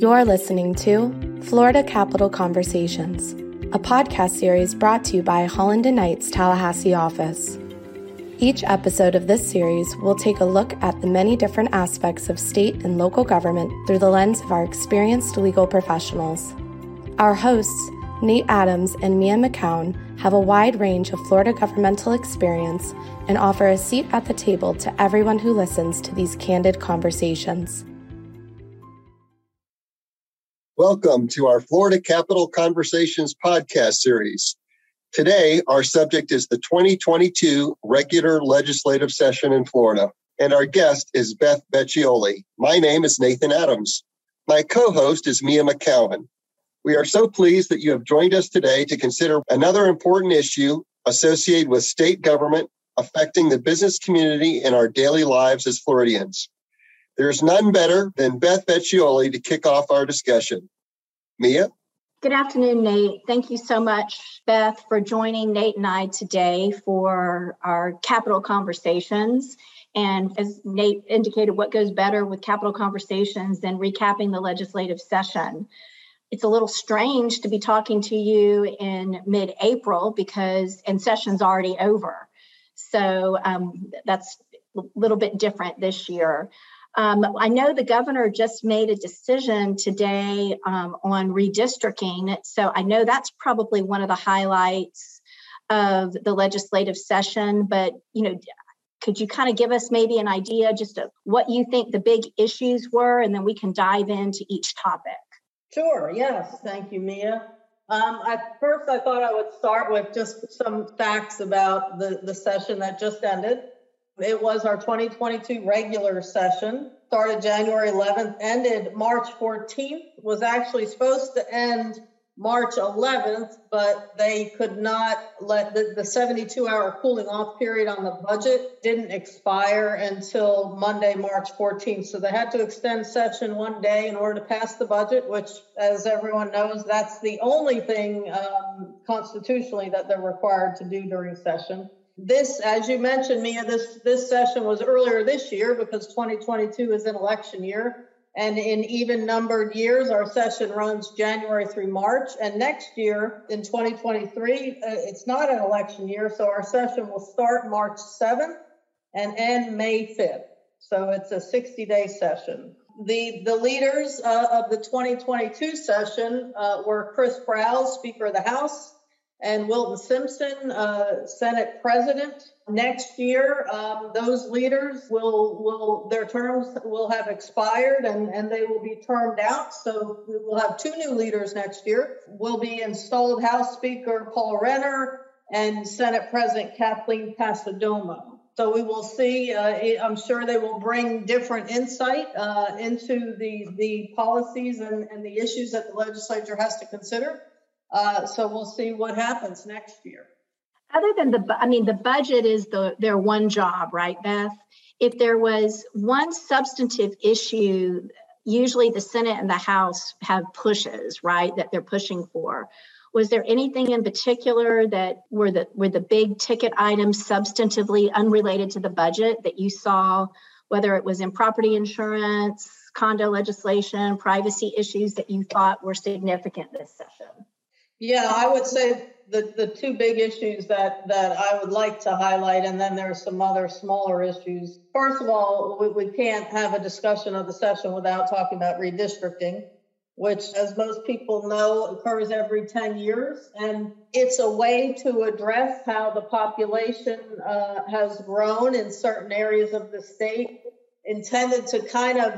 You're listening to Florida Capital Conversations, a podcast series brought to you by Holland and Knight's Tallahassee office. Each episode of this series will take a look at the many different aspects of state and local government through the lens of our experienced legal professionals. Our hosts, Nate Adams and Mia McKown, have a wide range of Florida governmental experience and offer a seat at the table to everyone who listens to these candid conversations. Welcome to our Florida Capital Conversations podcast series. Today, our subject is the 2022 regular legislative session in Florida, and our guest is Beth Vecchioli. My name is Nathan Adams. My co host is Mia McKown. We are so pleased that you have joined us today to consider another important issue associated with state government affecting the business community and our daily lives as Floridians. There's none better than Beth Vecchioli to kick off our discussion. Mia? Good afternoon, Nate. Thank you so much, Beth, for joining Nate and I today for our capital conversations. And as Nate indicated, what goes better with capital conversations than recapping the legislative session? It's a little strange to be talking to you in mid April because, and session's already over. So um, that's a little bit different this year. Um, I know the governor just made a decision today um, on redistricting. So I know that's probably one of the highlights of the legislative session. But, you know, could you kind of give us maybe an idea just of what you think the big issues were? And then we can dive into each topic. Sure. Yes. Thank you, Mia. Um, at first, I thought I would start with just some facts about the, the session that just ended. It was our 2022 regular session, started January 11th, ended March 14th, was actually supposed to end March 11th, but they could not let the, the 72 hour cooling off period on the budget didn't expire until Monday, March 14th. So they had to extend session one day in order to pass the budget, which, as everyone knows, that's the only thing um, constitutionally that they're required to do during session this, as you mentioned, Mia, this this session was earlier this year because 2022 is an election year. And in even numbered years, our session runs January through March. And next year, in 2023, uh, it's not an election year, so our session will start March 7th and end May 5th. So it's a 60 day session. The, the leaders uh, of the 2022 session uh, were Chris Sprowls, Speaker of the House, and Wilton Simpson, uh, Senate President. Next year, um, those leaders will will their terms will have expired and, and they will be termed out. So we will have two new leaders next year. Will be installed House Speaker Paul Renner and Senate President Kathleen Passidomo. So we will see. Uh, I'm sure they will bring different insight uh, into the the policies and, and the issues that the legislature has to consider. Uh, so we'll see what happens next year. Other than the, I mean, the budget is the their one job, right, Beth? If there was one substantive issue, usually the Senate and the House have pushes, right, that they're pushing for. Was there anything in particular that were the were the big ticket items substantively unrelated to the budget that you saw, whether it was in property insurance, condo legislation, privacy issues that you thought were significant this session? Yeah, I would say the, the two big issues that, that I would like to highlight, and then there's some other smaller issues. First of all, we, we can't have a discussion of the session without talking about redistricting, which, as most people know, occurs every 10 years. And it's a way to address how the population uh, has grown in certain areas of the state, intended to kind of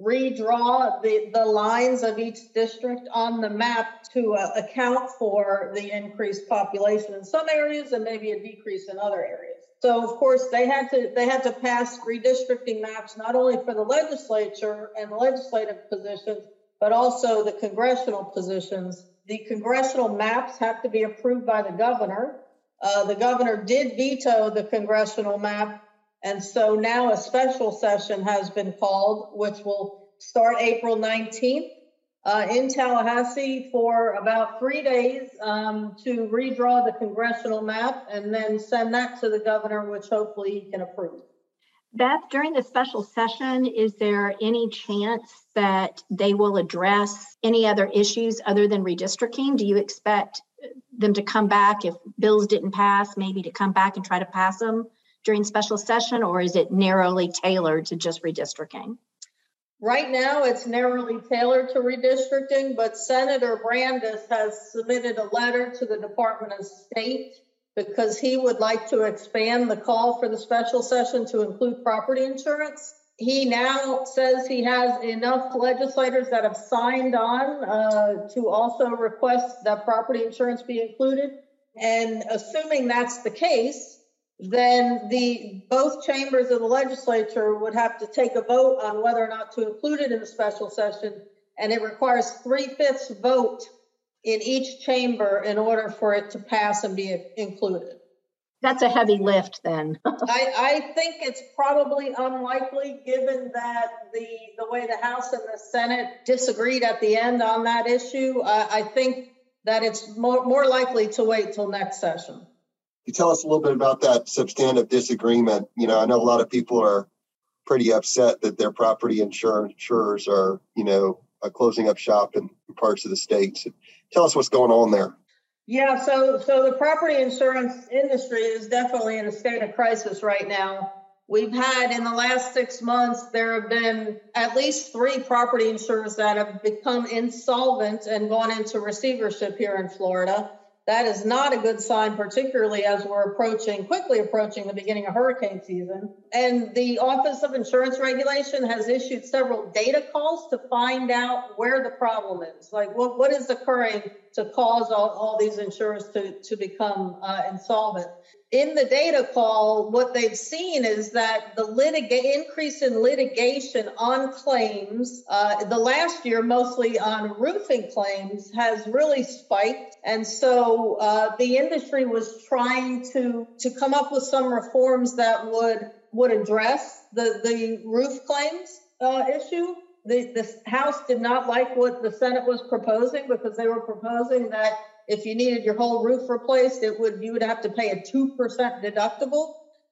redraw the, the lines of each district on the map to uh, account for the increased population in some areas and maybe a decrease in other areas. So of course they had to they had to pass redistricting maps not only for the legislature and the legislative positions, but also the congressional positions. The congressional maps have to be approved by the governor. Uh, the governor did veto the congressional map and so now a special session has been called, which will start April 19th uh, in Tallahassee for about three days um, to redraw the congressional map and then send that to the governor, which hopefully he can approve. Beth, during the special session, is there any chance that they will address any other issues other than redistricting? Do you expect them to come back if bills didn't pass, maybe to come back and try to pass them during special session, or is it narrowly tailored to just redistricting? Right now, it's narrowly tailored to redistricting, but Senator Brandes has submitted a letter to the Department of State because he would like to expand the call for the special session to include property insurance. He now says he has enough legislators that have signed on uh, to also request that property insurance be included. And assuming that's the case, then the both chambers of the legislature would have to take a vote on whether or not to include it in the special session. And it requires three fifths vote in each chamber in order for it to pass and be included. That's a heavy lift then. I, I think it's probably unlikely given that the, the way the House and the Senate disagreed at the end on that issue. I think that it's more, more likely to wait till next session. You tell us a little bit about that substantive disagreement? You know, I know a lot of people are pretty upset that their property insurers are, you know, closing up shop in parts of the state. So tell us what's going on there. Yeah, so so the property insurance industry is definitely in a state of crisis right now. We've had in the last six months, there have been at least three property insurers that have become insolvent and gone into receivership here in Florida. That is not a good sign, particularly as we're approaching, quickly approaching the beginning of hurricane season. And the Office of Insurance Regulation has issued several data calls to find out where the problem is. Like, what, what is occurring to cause all, all these insurers to, to become uh, insolvent? in the data call, what they've seen is that the litiga- increase in litigation on claims, uh, the last year mostly on roofing claims, has really spiked. And so uh, the industry was trying to to come up with some reforms that would would address the the roof claims uh, issue. The, the House did not like what the Senate was proposing because they were proposing that if you needed your whole roof replaced, it would you would have to pay a two percent deductible,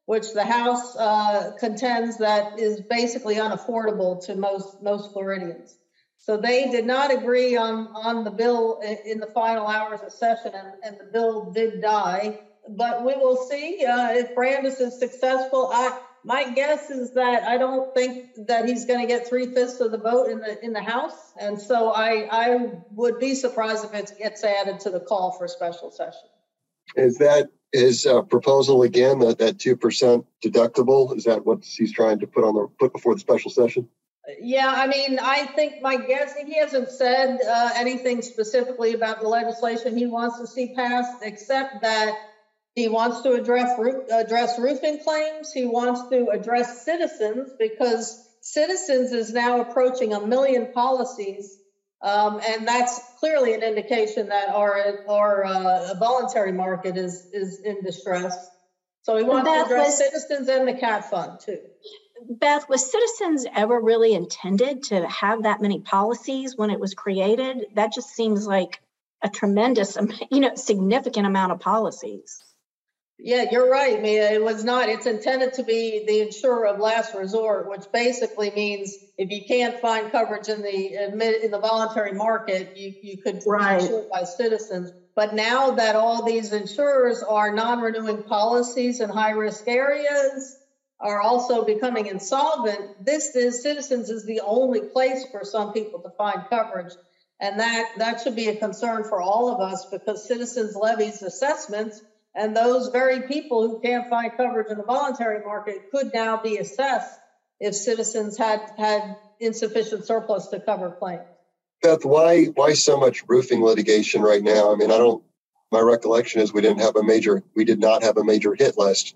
which the House uh, contends that is basically unaffordable to most most Floridians. So they did not agree on on the bill in the final hours of session, and, and the bill did die. But we will see uh, if Brandes is successful. I my guess is that I don't think that he's going to get three fifths of the vote in the in the House, and so I I would be surprised if it gets added to the call for a special session. Is that his uh, proposal again? That that two percent deductible is that what he's trying to put on the put before the special session? Yeah, I mean, I think my guess he hasn't said uh, anything specifically about the legislation he wants to see passed, except that he wants to address address roofing claims. He wants to address citizens because citizens is now approaching a million policies, um, and that's clearly an indication that our our uh, voluntary market is is in distress. So he wants Beth, to address was, citizens and the cat fund too. Beth, was Citizens ever really intended to have that many policies when it was created? That just seems like a tremendous, you know, significant amount of policies. Yeah, you're right, Mia. It was not. It's intended to be the insurer of last resort, which basically means if you can't find coverage in the in the voluntary market, you you could right. be insured by citizens. But now that all these insurers are non-renewing policies in high-risk areas, are also becoming insolvent, this is citizens is the only place for some people to find coverage. And that that should be a concern for all of us because citizens levies assessments and those very people who can't find coverage in the voluntary market could now be assessed if citizens had had insufficient surplus to cover claims. Beth, why why so much roofing litigation right now? I mean, I don't. My recollection is we didn't have a major. We did not have a major hit last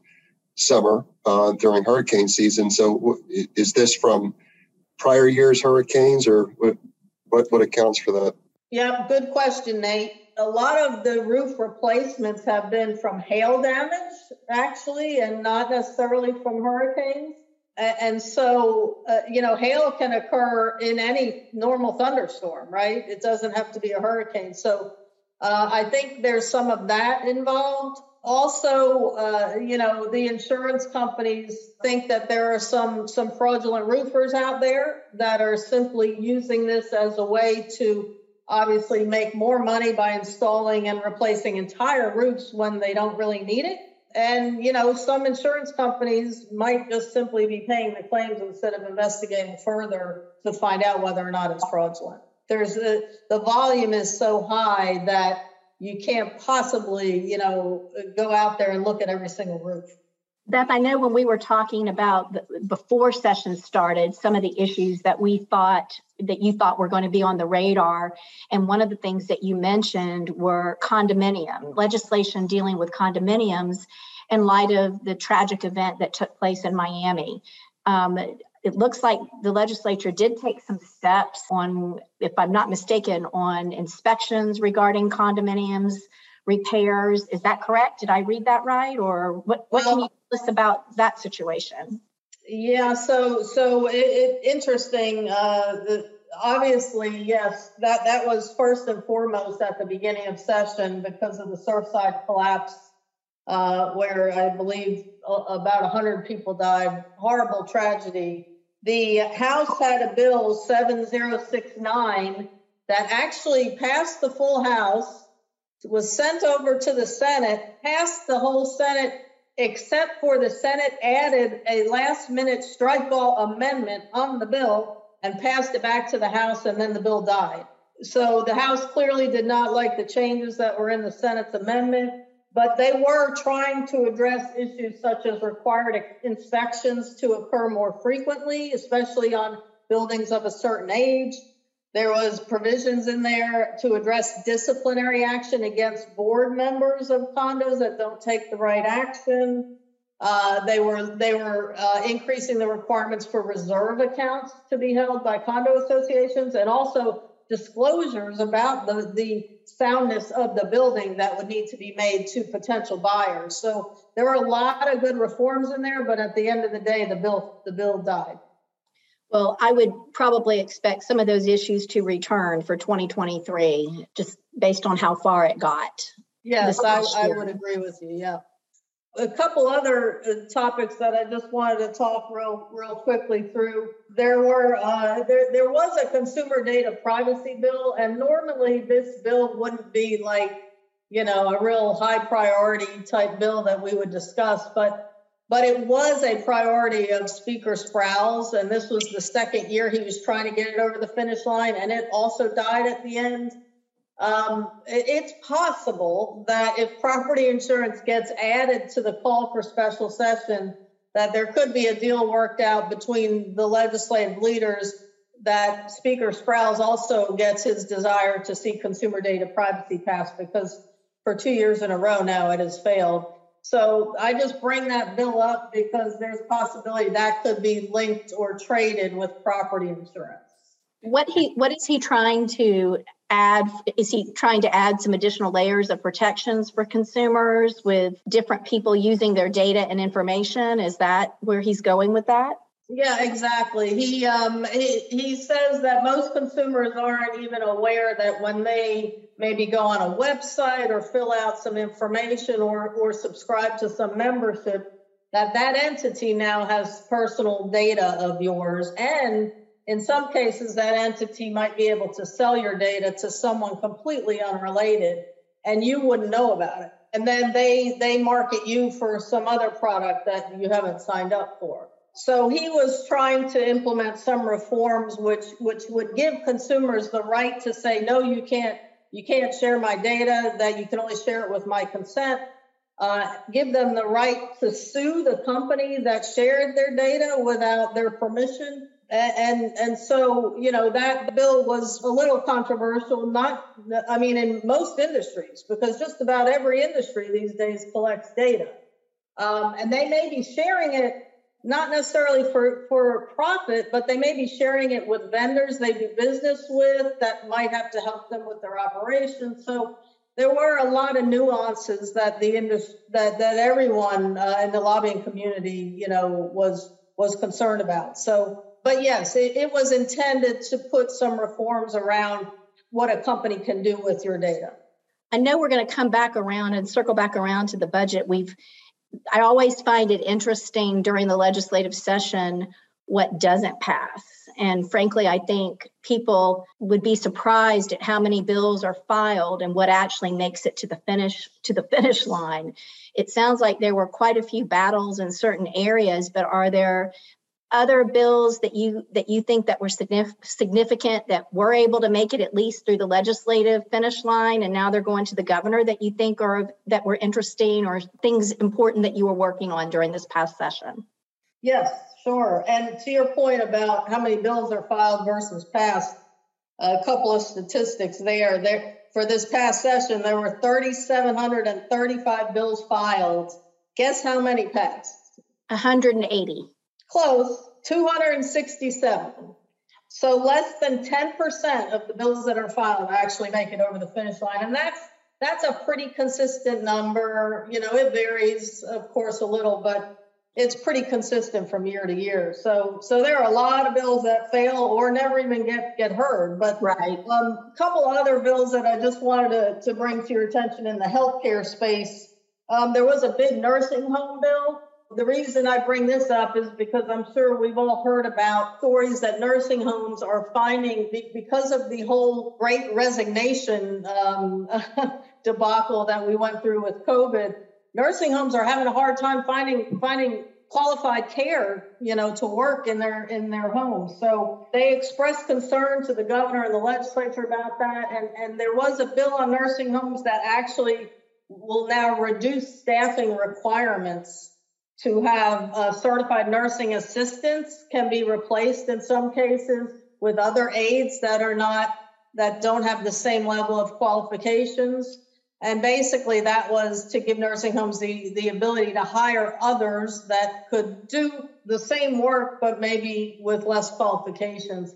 summer uh, during hurricane season. So, is this from prior years' hurricanes, or what? What, what accounts for that? Yeah, good question, Nate a lot of the roof replacements have been from hail damage, actually, and not necessarily from hurricanes. And so, uh, you know, hail can occur in any normal thunderstorm, right? It doesn't have to be a hurricane. So uh, I think there's some of that involved. also, uh, you know, the insurance companies think that there are some some fraudulent roofers out there that are simply using this as a way to obviously make more money by installing and replacing entire roofs when they don't really need it. And, you know, some insurance companies might just simply be paying the claims instead of investigating further to find out whether or not it's fraudulent. There's a, the volume is so high that you can't possibly, you know, go out there and look at every single roof. Beth, I know when we were talking about the, before session started, some of the issues that we thought that you thought were going to be on the radar. And one of the things that you mentioned were condominium legislation dealing with condominiums in light of the tragic event that took place in Miami. Um, it looks like the legislature did take some steps on, if I'm not mistaken, on inspections regarding condominiums repairs. Is that correct? Did I read that right? Or what, what well, can you tell us about that situation? Yeah, so so it, it interesting. Uh, the, obviously, yes, that that was first and foremost at the beginning of session because of the Surfside collapse, uh, where I believe about 100 people died. Horrible tragedy. The House had a bill 7069 that actually passed the full House was sent over to the Senate, passed the whole Senate, except for the Senate added a last minute strike-all amendment on the bill and passed it back to the House, and then the bill died. So the House clearly did not like the changes that were in the Senate's amendment, but they were trying to address issues such as required inspections to occur more frequently, especially on buildings of a certain age. There was provisions in there to address disciplinary action against board members of condos that don't take the right action. Uh, they were they were uh, increasing the requirements for reserve accounts to be held by condo associations, and also disclosures about the the soundness of the building that would need to be made to potential buyers. So there were a lot of good reforms in there, but at the end of the day, the bill the bill died. Well, I would probably expect some of those issues to return for 2023, just based on how far it got. Yes, I, I, would agree with you. Yeah. A couple other uh, topics that I just wanted to talk real, real quickly through. There were, uh, there, there was a consumer data privacy bill, and normally this bill wouldn't be like, you know, a real high priority type bill that we would discuss, but but it was a priority of Speaker Sprowls, and this was the second year he was trying to get it over the finish line, and it also died at the end. Um, it's possible that if property insurance gets added to the call for special session, that there could be a deal worked out between the legislative leaders that Speaker Sprowls also gets his desire to see consumer data privacy passed because for two years in a row now it has failed. So I just bring that bill up because there's possibility that could be linked or traded with property insurance. What he what is he trying to add? Is he trying to add some additional layers of protections for consumers with different people using their data and information? Is that where he's going with that? Yeah, exactly. He um he, he says that most consumers aren't even aware that when they maybe go on a website or fill out some information or or subscribe to some membership that that entity now has personal data of yours. And in some cases that entity might be able to sell your data to someone completely unrelated and you wouldn't know about it. And then they they market you for some other product that you haven't signed up for so he was trying to implement some reforms which which would give consumers the right to say no you can't you can't share my data that you can only share it with my consent. Uh, give them the right to sue the company that shared their data without their permission. And, and so you know that bill was a little controversial not i mean in most industries because just about every industry these days collects data. Um, and they may be sharing it not necessarily for, for profit, but they may be sharing it with vendors they do business with that might have to help them with their operations. So there were a lot of nuances that the industry, that, that everyone uh, in the lobbying community, you know, was was concerned about. So, but yes, it, it was intended to put some reforms around what a company can do with your data. I know we're going to come back around and circle back around to the budget. We've I always find it interesting during the legislative session what doesn't pass. And frankly, I think people would be surprised at how many bills are filed and what actually makes it to the finish to the finish line. It sounds like there were quite a few battles in certain areas, but are there other bills that you that you think that were significant that were able to make it at least through the legislative finish line and now they're going to the governor that you think are that were interesting or things important that you were working on during this past session? Yes sure. And to your point about how many bills are filed versus passed a couple of statistics there. There for this past session there were 3735 bills filed. Guess how many passed? 180 Close, 267. So less than 10% of the bills that are filed actually make it over the finish line. And that's that's a pretty consistent number. You know, it varies, of course, a little, but it's pretty consistent from year to year. So so there are a lot of bills that fail or never even get get heard. But right. A um, couple other bills that I just wanted to, to bring to your attention in the healthcare space. Um, there was a big nursing home bill the reason I bring this up is because I'm sure we've all heard about stories that nursing homes are finding because of the whole great resignation um, debacle that we went through with COVID. Nursing homes are having a hard time finding finding qualified care, you know, to work in their in their homes. So they expressed concern to the governor and the legislature about that. And and there was a bill on nursing homes that actually will now reduce staffing requirements to have uh, certified nursing assistants can be replaced in some cases with other aides that are not that don't have the same level of qualifications. And basically that was to give nursing homes the, the ability to hire others that could do the same work but maybe with less qualifications.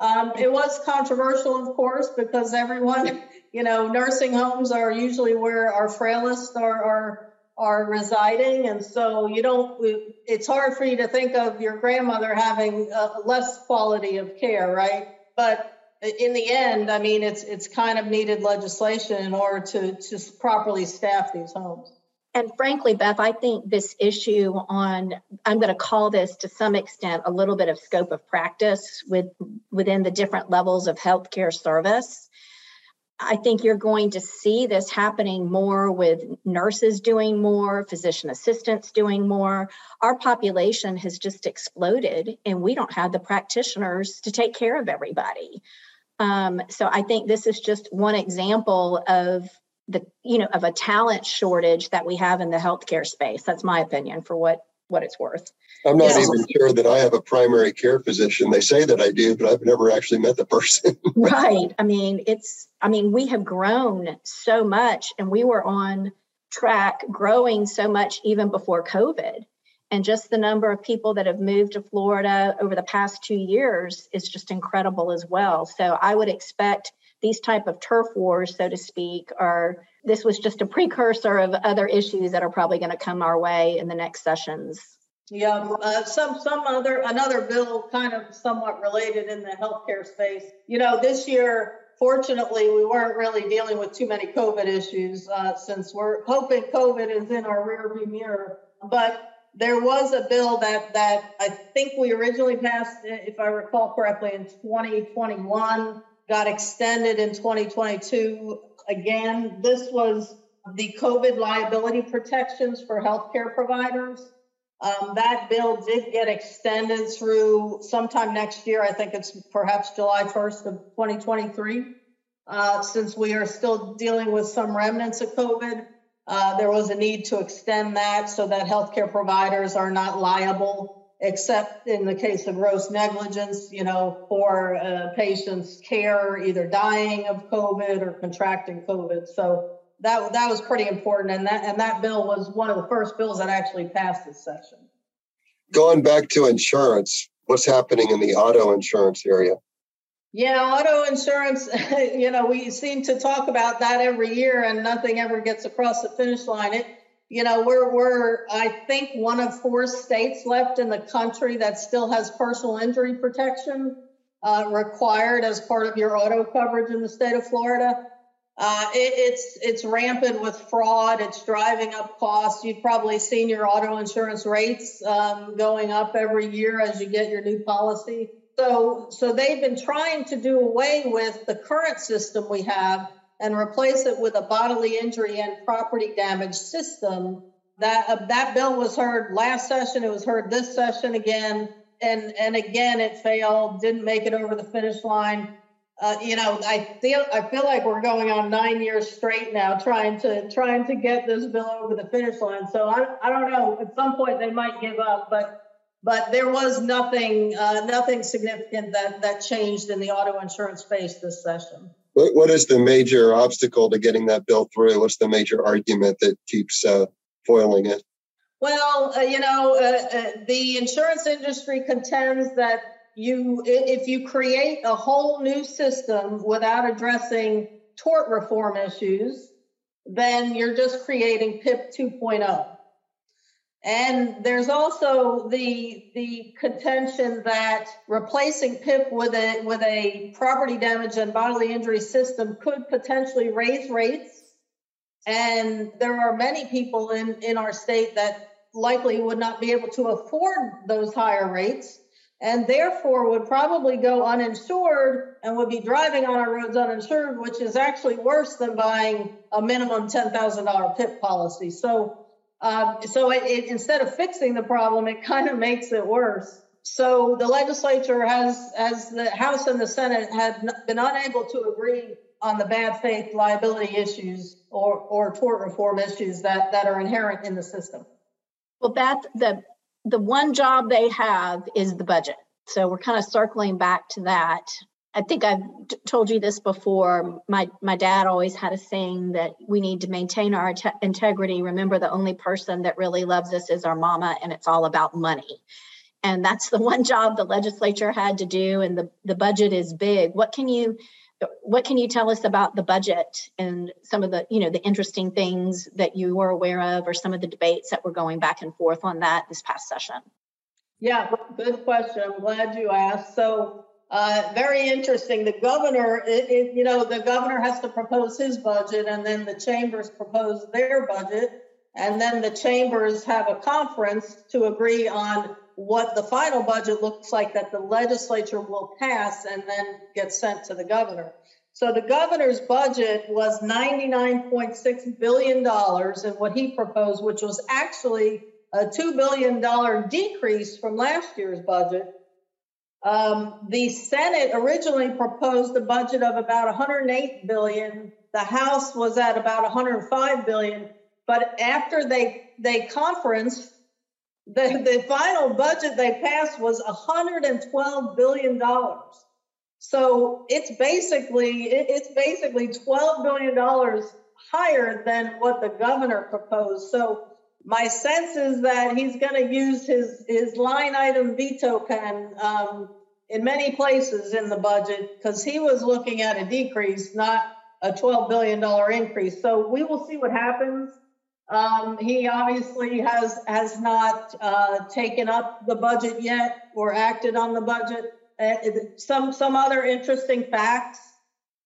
Um, it was controversial of course because everyone you know nursing homes are usually where our frailest are, are are residing. And so you don't, it's hard for you to think of your grandmother having uh, less quality of care, right? But in the end, I mean, it's it's kind of needed legislation in order to to properly staff these homes. And frankly, Beth, I think this issue on I'm going to call this to some extent a little bit of scope of practice with within the different levels of healthcare service. I think you're going to see this happening more with nurses doing more, physician assistants doing more. Our population has just exploded, and we don't have the practitioners to take care of everybody. Um, so I think this is just one example of the you know of a talent shortage that we have in the healthcare space. That's my opinion for what what it's worth. I'm not even sure that I have a primary care physician. They say that I do, but I've never actually met the person. right. I mean, it's, I mean, we have grown so much and we were on track growing so much even before COVID. And just the number of people that have moved to Florida over the past two years is just incredible as well. So I would expect these type of turf wars, so to speak, are this was just a precursor of other issues that are probably going to come our way in the next sessions. Yeah, uh, some some other another bill kind of somewhat related in the healthcare space. You know, this year, fortunately, we weren't really dealing with too many COVID issues uh, since we're hoping COVID is in our rearview mirror. But there was a bill that that I think we originally passed, if I recall correctly, in 2021, got extended in 2022 again, this was the COVID liability protections for healthcare providers. Um, that bill did get extended through sometime next year. I think it's perhaps July 1st of 2023. Uh, since we are still dealing with some remnants of COVID, uh, there was a need to extend that so that healthcare providers are not liable except in the case of gross negligence, you know, for uh, patients' care, either dying of COVID or contracting COVID. So that that was pretty important, and that and that bill was one of the first bills that actually passed this session. Going back to insurance, what's happening in the auto insurance area? Yeah, auto insurance, you know, we seem to talk about that every year and nothing ever gets across the finish line. It you know, we're we're I think one of four states left in the country that still has personal injury protection uh, required as part of your auto coverage in the state of Florida. Uh, it, it's it's rampant with fraud. It's driving up costs. You've probably seen your auto insurance rates um, going up every year as you get your new policy. So so they've been trying to do away with the current system we have and replace it with a bodily injury and property damage system. That uh, that bill was heard last session. It was heard this session again, and and again it failed. Didn't make it over the finish line uh, you know, I feel I feel like we're going on nine years straight now, trying to trying to get this bill over the finish line. So I, I don't know. At some point they might give up, but but there was nothing uh, nothing significant that that changed in the auto insurance space this session. What, what is the major obstacle to getting that bill through? What's the major argument that keeps uh, foiling it? Well, uh, you know, uh, uh, the insurance industry contends that you if you create a whole new system without addressing tort reform issues, then you're just creating PIP 2.0. And there's also the the contention that replacing PIP with a with a property damage and bodily injury system could potentially raise rates. And there are many people in, in our state that likely would not be able to afford those higher rates and therefore would probably go uninsured and would be driving on our roads uninsured, which is actually worse than buying a minimum $10,000 PIP policy. So, uh, so it, it, instead of fixing the problem, it kind of makes it worse. So the legislature has, as the House and the Senate have been unable to agree on the bad faith liability issues or, or tort reform issues that, that are inherent in the system. Well, Beth, the the one job they have is the budget. So we're kind of circling back to that. I think I've t- told you this before. My my dad always had a saying that we need to maintain our te- integrity. Remember, the only person that really loves us is our mama, and it's all about money. And that's the one job the legislature had to do. And the the budget is big. What can you what can you tell us about the budget and some of the you know the interesting things that you were aware of or some of the debates that were going back and forth on that this past session yeah good question i'm glad you asked so uh, very interesting the governor it, it, you know the governor has to propose his budget and then the chambers propose their budget and then the chambers have a conference to agree on what the final budget looks like that the legislature will pass and then get sent to the governor. So the governor's budget was $99.6 billion in what he proposed, which was actually a $2 billion decrease from last year's budget. Um, the Senate originally proposed a budget of about 108 billion. The House was at about 105 billion. But after they they conferenced, the, the final budget they passed was $112 billion. So it's basically it's basically $12 billion higher than what the governor proposed. So my sense is that he's going to use his his line item veto pen um, in many places in the budget because he was looking at a decrease, not a $12 billion increase. So we will see what happens. Um, he obviously has has not uh, taken up the budget yet or acted on the budget. Uh, some some other interesting facts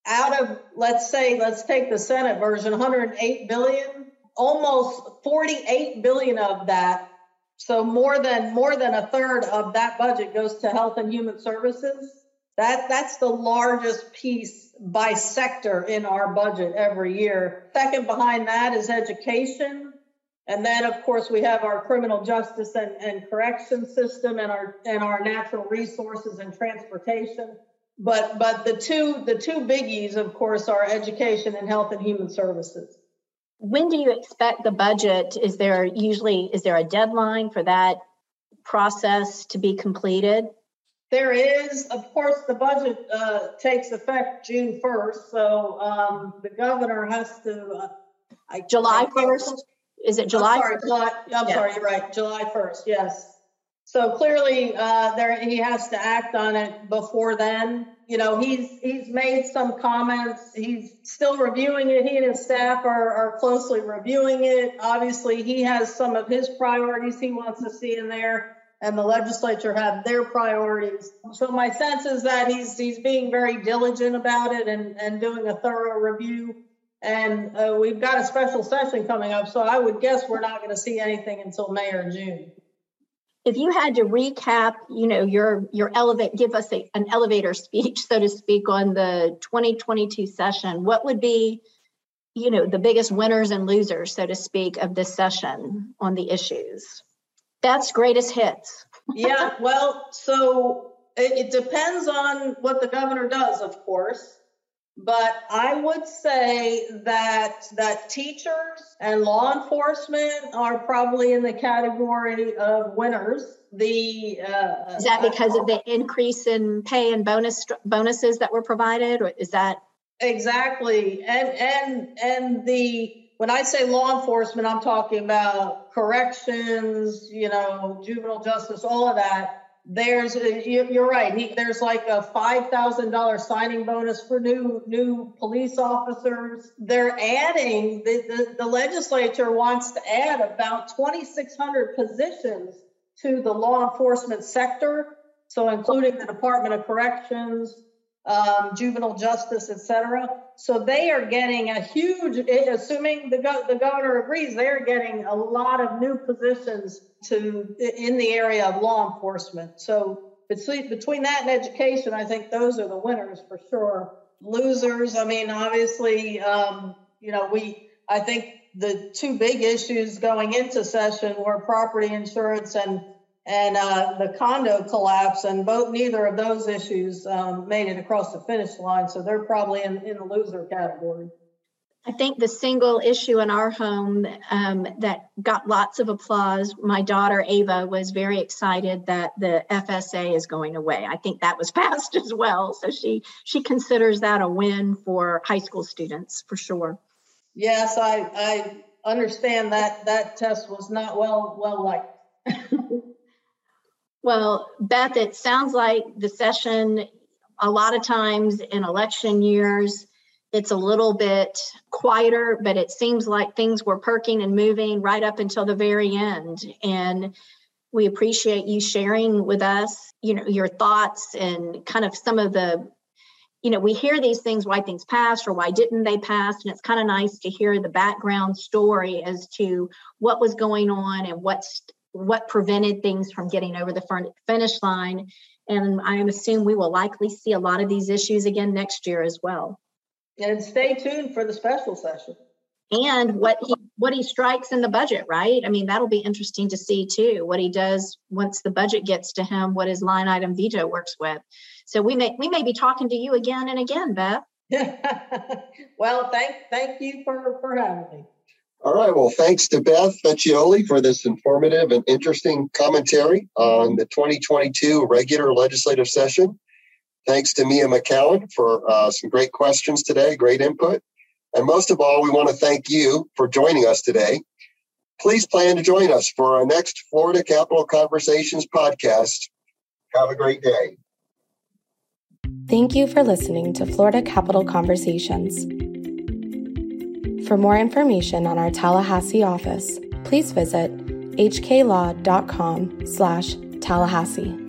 out of let's say let's take the Senate version, 108 billion, almost 48 billion of that. So more than more than a third of that budget goes to health and human services. That that's the largest piece by sector in our budget every year. Second behind that is education. And then of course we have our criminal justice and, and correction system and our and our natural resources and transportation. But but the two the two biggies of course are education and health and human services. When do you expect the budget? Is there usually is there a deadline for that process to be completed? There is, of course, the budget uh, takes effect June 1st, so um, the governor has to. Uh, I, July I 1st? Is it July? I'm sorry, July, I'm yeah. sorry, you're right, July 1st, yes. So clearly, uh, there he has to act on it before then. You know, he's he's made some comments. He's still reviewing it. He and his staff are, are closely reviewing it. Obviously, he has some of his priorities he wants to see in there and the legislature have their priorities. So my sense is that he's he's being very diligent about it and, and doing a thorough review. And uh, we've got a special session coming up, so I would guess we're not going to see anything until May or June. If you had to recap, you know, your your elevate, give us a, an elevator speech, so to speak, on the 2022 session, what would be, you know, the biggest winners and losers, so to speak, of this session on the issues? That's greatest hits. yeah, well, so it, it depends on what the governor does, of course. But I would say that that teachers and law enforcement are probably in the category of winners. The uh, is that because of the increase in pay and bonus bonuses that were provided, or is that exactly? And and and the when I say law enforcement, I'm talking about corrections, you know, juvenile justice, all of that there's uh, you're right. There's like a $5000 signing bonus for new new police officers. They're adding the, the, the legislature wants to add about 2600 positions to the law enforcement sector so including the department of corrections um, juvenile justice etc so they are getting a huge assuming the, go- the governor agrees they're getting a lot of new positions to in the area of law enforcement. So between that and education, I think those are the winners for sure. Losers, I mean, obviously, um, you know, we I think the two big issues going into session were property insurance and and uh, the condo collapse, and both neither of those issues um, made it across the finish line. So they're probably in, in the loser category. I think the single issue in our home um, that got lots of applause, my daughter Ava was very excited that the FSA is going away. I think that was passed as well. So she she considers that a win for high school students for sure. Yes, I, I understand that that test was not well well liked. well, Beth, it sounds like the session a lot of times in election years it's a little bit quieter, but it seems like things were perking and moving right up until the very end. And we appreciate you sharing with us, you know, your thoughts and kind of some of the, you know, we hear these things, why things passed or why didn't they pass. And it's kind of nice to hear the background story as to what was going on and what's what prevented things from getting over the finish line. And I assume we will likely see a lot of these issues again next year as well. And stay tuned for the special session. And what he what he strikes in the budget, right? I mean, that'll be interesting to see too. What he does once the budget gets to him, what his line item veto works with. So we may we may be talking to you again and again, Beth. well, thank thank you for for having me. All right. Well, thanks to Beth Vecchioli for this informative and interesting commentary on the 2022 regular legislative session. Thanks to Mia McKown for uh, some great questions today, great input. And most of all, we want to thank you for joining us today. Please plan to join us for our next Florida Capital Conversations podcast. Have a great day. Thank you for listening to Florida Capital Conversations. For more information on our Tallahassee office, please visit hklaw.com slash Tallahassee.